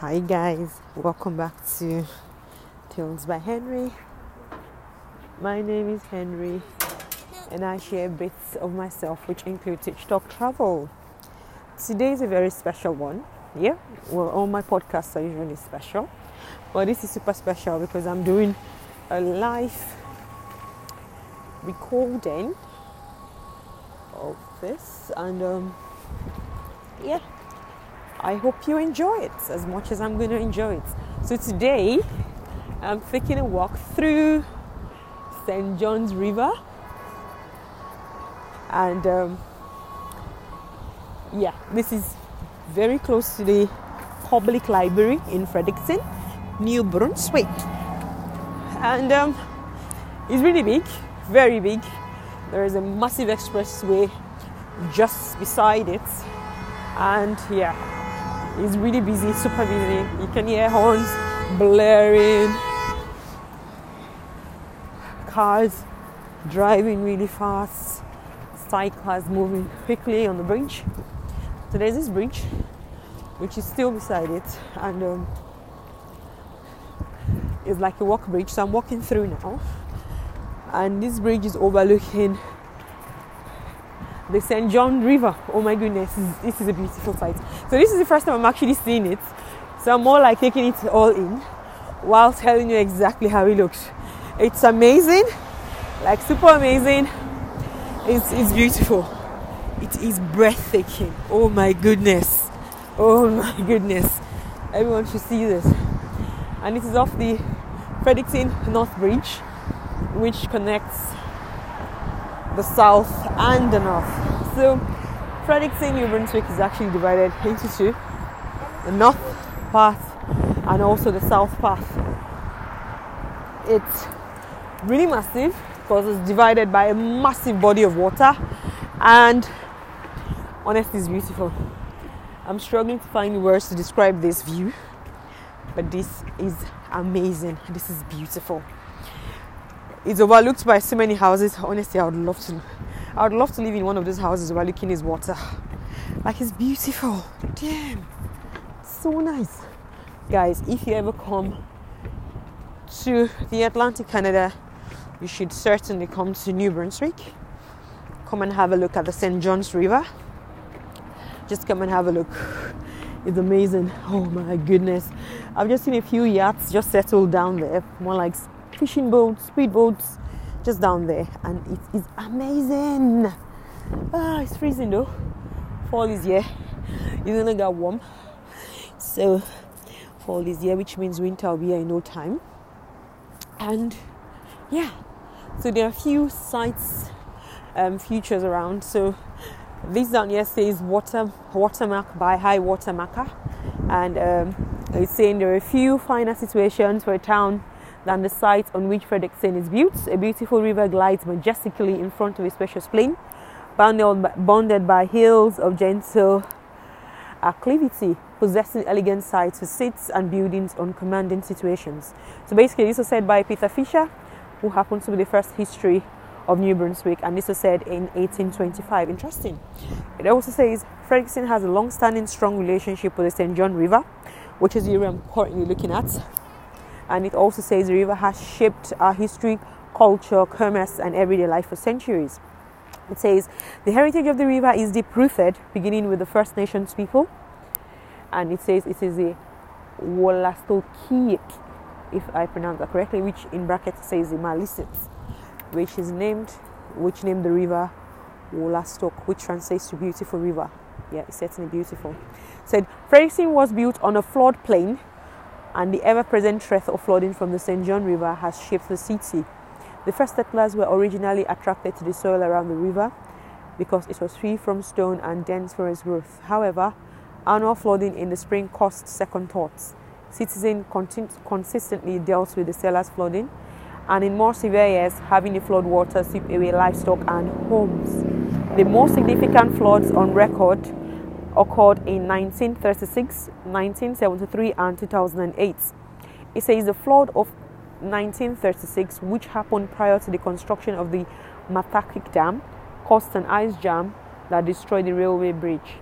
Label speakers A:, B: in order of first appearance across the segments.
A: Hi, guys, welcome back to Tales by Henry. My name is Henry, and I share bits of myself, which include Talk Travel. Today is a very special one. Yeah, well, all my podcasts are usually special, but this is super special because I'm doing a live recording of this, and um, yeah I hope you enjoy it as much as I'm going to enjoy it. So today I'm taking a walk through St. John's River and um, yeah, this is very close to the public library in Fredericton, New Brunswick. And um, it's really big, very big. There is a massive expressway just beside it. And yeah, it's really busy, super busy. You can hear horns blaring, cars driving really fast, cyclists moving quickly on the bridge. So there's this bridge, which is still beside it, and um, it's like a walk bridge. So I'm walking through now, and this bridge is overlooking the St. John River. Oh my goodness, this is a beautiful sight. So this is the first time I'm actually seeing it. So I'm more like taking it all in while telling you exactly how it looks. It's amazing, like super amazing. It's, it's beautiful. It is breathtaking. Oh my goodness. Oh my goodness. Everyone should see this. And it is off the Fredericton North Bridge, which connects the south and the north. So Fredericton New Brunswick is actually divided into two the north path and also the south path. It's really massive because it's divided by a massive body of water and honestly it's beautiful. I'm struggling to find words to describe this view, but this is amazing. This is beautiful it's overlooked by so many houses. Honestly, I would love to. I would love to live in one of those houses while overlooking his water. Like it's beautiful. Damn, so nice, guys. If you ever come to the Atlantic Canada, you should certainly come to New Brunswick. Come and have a look at the St. John's River. Just come and have a look. It's amazing. Oh my goodness. I've just seen a few yachts just settled down there. More like fishing boats, speedboats, just down there, and it is amazing. Ah, it's freezing though. Fall is here. It's gonna get warm. So fall is here, which means winter will be here in no time. And yeah, so there are a few sites, um, features around. So this down here says water watermark by high water marker, and um, it's saying there are a few finer situations for a town than the site on which Fredericton is built. A beautiful river glides majestically in front of a spacious plain, bounded by hills of gentle acclivity, possessing elegant sites for seats and buildings on commanding situations. So basically, this was said by Peter Fisher, who happens to be the first history of New Brunswick, and this was said in 1825. Interesting. It also says Fredericton has a long-standing, strong relationship with the St. John River, which is the area I'm currently looking at and it also says the river has shaped our history, culture, commerce, and everyday life for centuries. It says the heritage of the river is deep rooted, beginning with the First Nations people, and it says it is a Wolastoqiyik, if I pronounce that correctly, which in brackets says the Maliseets, which is named, which named the river Wolastoq, which translates to beautiful river. Yeah, it's certainly beautiful. It said Fredericton was built on a floodplain and the ever present threat of flooding from the St. John River has shaped the city. The first settlers were originally attracted to the soil around the river because it was free from stone and dense for its growth. However, annual flooding in the spring caused second thoughts. Citizens consistently dealt with the settlers' flooding, and in more severe years, having the flood water sweep away livestock and homes. The most significant floods on record occurred in 1936, 1973, and 2008. It says the flood of 1936, which happened prior to the construction of the Mactaquac Dam, caused an ice jam that destroyed the railway bridge.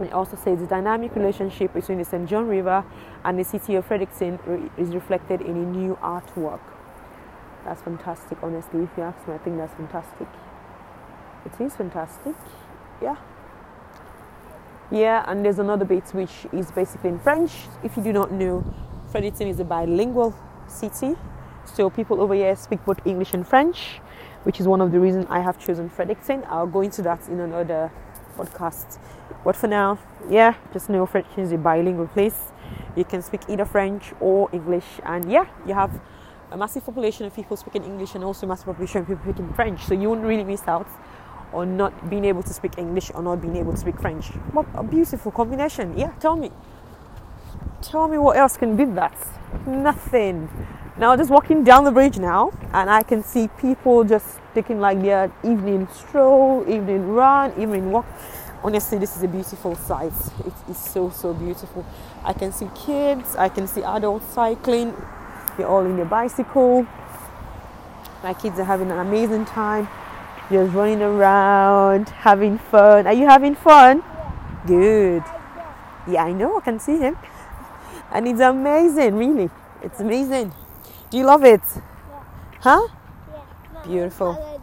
A: It also says the dynamic relationship between the St. John River and the city of Fredericton is reflected in a new artwork. That's fantastic, honestly. If you ask me, I think that's fantastic. It is fantastic. Yeah. Yeah, and there's another bit which is basically in French. If you do not know, Fredericton is a bilingual city. So people over here speak both English and French, which is one of the reasons I have chosen Fredericton. I'll go into that in another podcast. But for now, yeah, just know Fredericton is a bilingual place. You can speak either French or English, and yeah, you have a massive population of people speaking English and also a massive population of people speaking French. So you won't really miss out on not being able to speak English or not being able to speak French. What a beautiful combination. Yeah, tell me. Tell me what else can beat that? Nothing. Now just walking down the bridge now and I can see people just taking like their evening stroll, evening run, evening walk. Honestly, this is a beautiful sight. It is so so beautiful. I can see kids, I can see adults cycling, they're all in their bicycle. My kids are having an amazing time, just running around, having fun. Are you having fun? Yeah. Good. Yeah, I know. I can see him, and it's amazing. Really, it's amazing. Do you love it? Yeah. Huh? Yeah. Beautiful.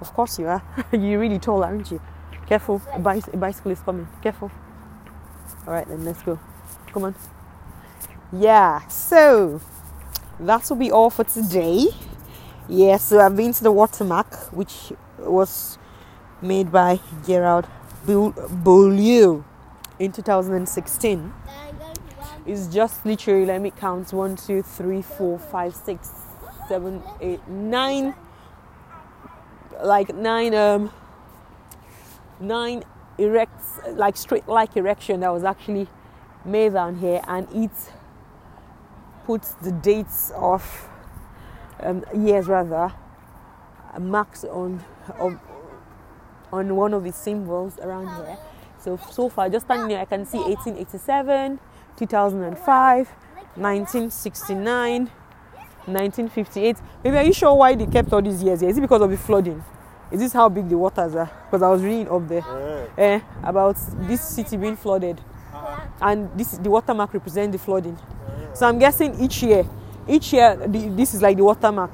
A: Of course you are. You're really tall, aren't you? Careful. A, bicy- a bicycle is coming. Careful. All right, then let's go. Come on. Yeah. So that will be all for today. Yeah, so I've been to the Watermark, which was made by Gerard Beaulieu in 2016. It's just literally, let me count one, two, three, four, five, six, seven, eight, nine, like nine, um, nine erects, like straight like erection that was actually made down here, and it puts the dates of um, years rather marks on, on on one of the symbols around here. So so far, just standing here, I can see 1887, 2005, 1969, 1958. Maybe are you sure why they kept all these years here? Is it because of the flooding? Is this how big the waters are? Because I was reading up there eh, about this city being flooded, and this the watermark represents the flooding. So I'm guessing each year, each year this is like the watermark,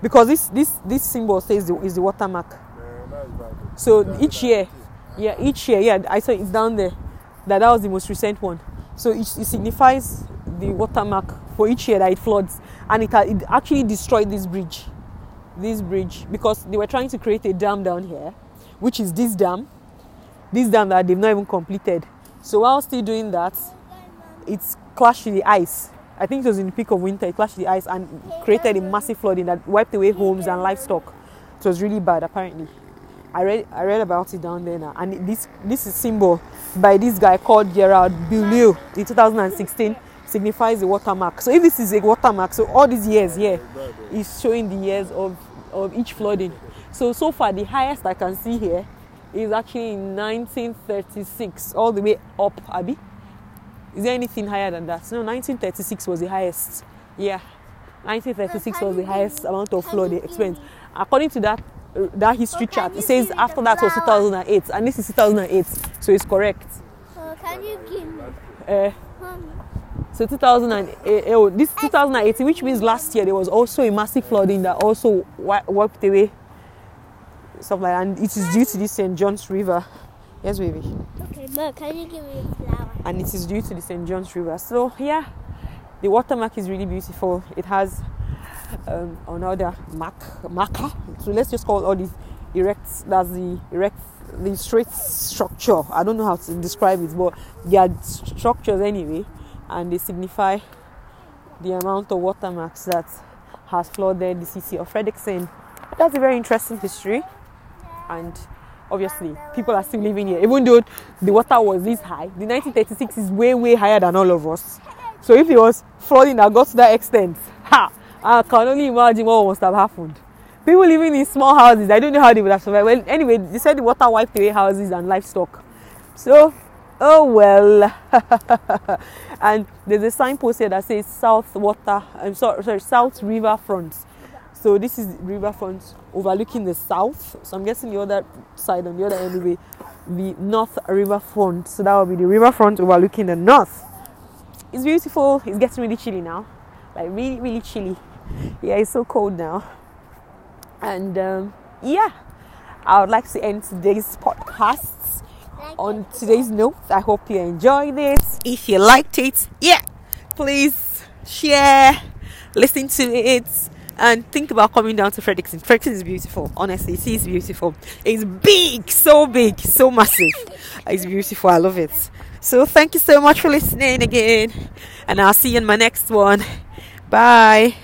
A: because this this this symbol says is the watermark. So each year, yeah, each year, yeah, I saw it's down there. That that was the most recent one. So it, it signifies the watermark for each year that it floods, and it, it actually destroyed this bridge, this bridge, because they were trying to create a dam down here, which is this dam, this dam that they've not even completed. So while still doing that, it's clashed with the ice. I think it was in the peak of winter. It clashed the ice and created a massive flooding that wiped away homes and livestock. It was really bad, apparently. I read I read about it down there now, and this this is symbol by this guy called Gerard Beaulieu in 2016 signifies the watermark. So if this is a watermark, so all these years here is showing the years of of each flooding. So so far the highest I can see here is actually in 1936, all the way up, Abby. Is there anything higher than that? No, 1936 was the highest. Yeah, 1936 was the highest amount of flood they experienced. According to that uh, that history chart, it says after that was 2008, and this is 2008, so it's correct.
B: Uh, can you give me?
A: Uh, so 2008, oh, this 2018, which means last year there was also a massive flooding that also wiped away stuff like that, and it is due to this St. John's River. Yes, baby.
B: Okay, but can you give me?
A: And it is due to the St. John's River. So yeah, the watermark is really beautiful. It has um, another mark marker. So let's just call all these erects. That's the erect, the straight structure. I don't know how to describe it, but they are structures anyway, and they signify the amount of watermarks that has flooded the city of Fredericton. That's a very interesting history, and obviously people are still living here. Even though the water was this high the 1936 is way way higher than all of us. So if it was flooding that got to that extent ha! I can only imagine what must have happened. People living in small houses i don't know how they would have survived. Well anyway they said the water wiped away houses and livestock. So oh well. And there's a signpost here that says south water i'm sorry, sorry south river front so this is riverfront overlooking the south. So I'm guessing the other side on the other end will be the North Riverfront. So that will be the riverfront overlooking the north. It's beautiful. It's getting really chilly now, like really, really chilly. Yeah, it's so cold now. And um, yeah, I would like to end today's podcast on today's note. I hope you enjoyed it. If you liked it, yeah, please share, listen to it, and think about coming down to Fredericton. Fredericton is beautiful. Honestly, it is beautiful. It's big, so big, so massive. It's beautiful. I love it. So thank you so much for listening again, and I'll see you in my next one. Bye.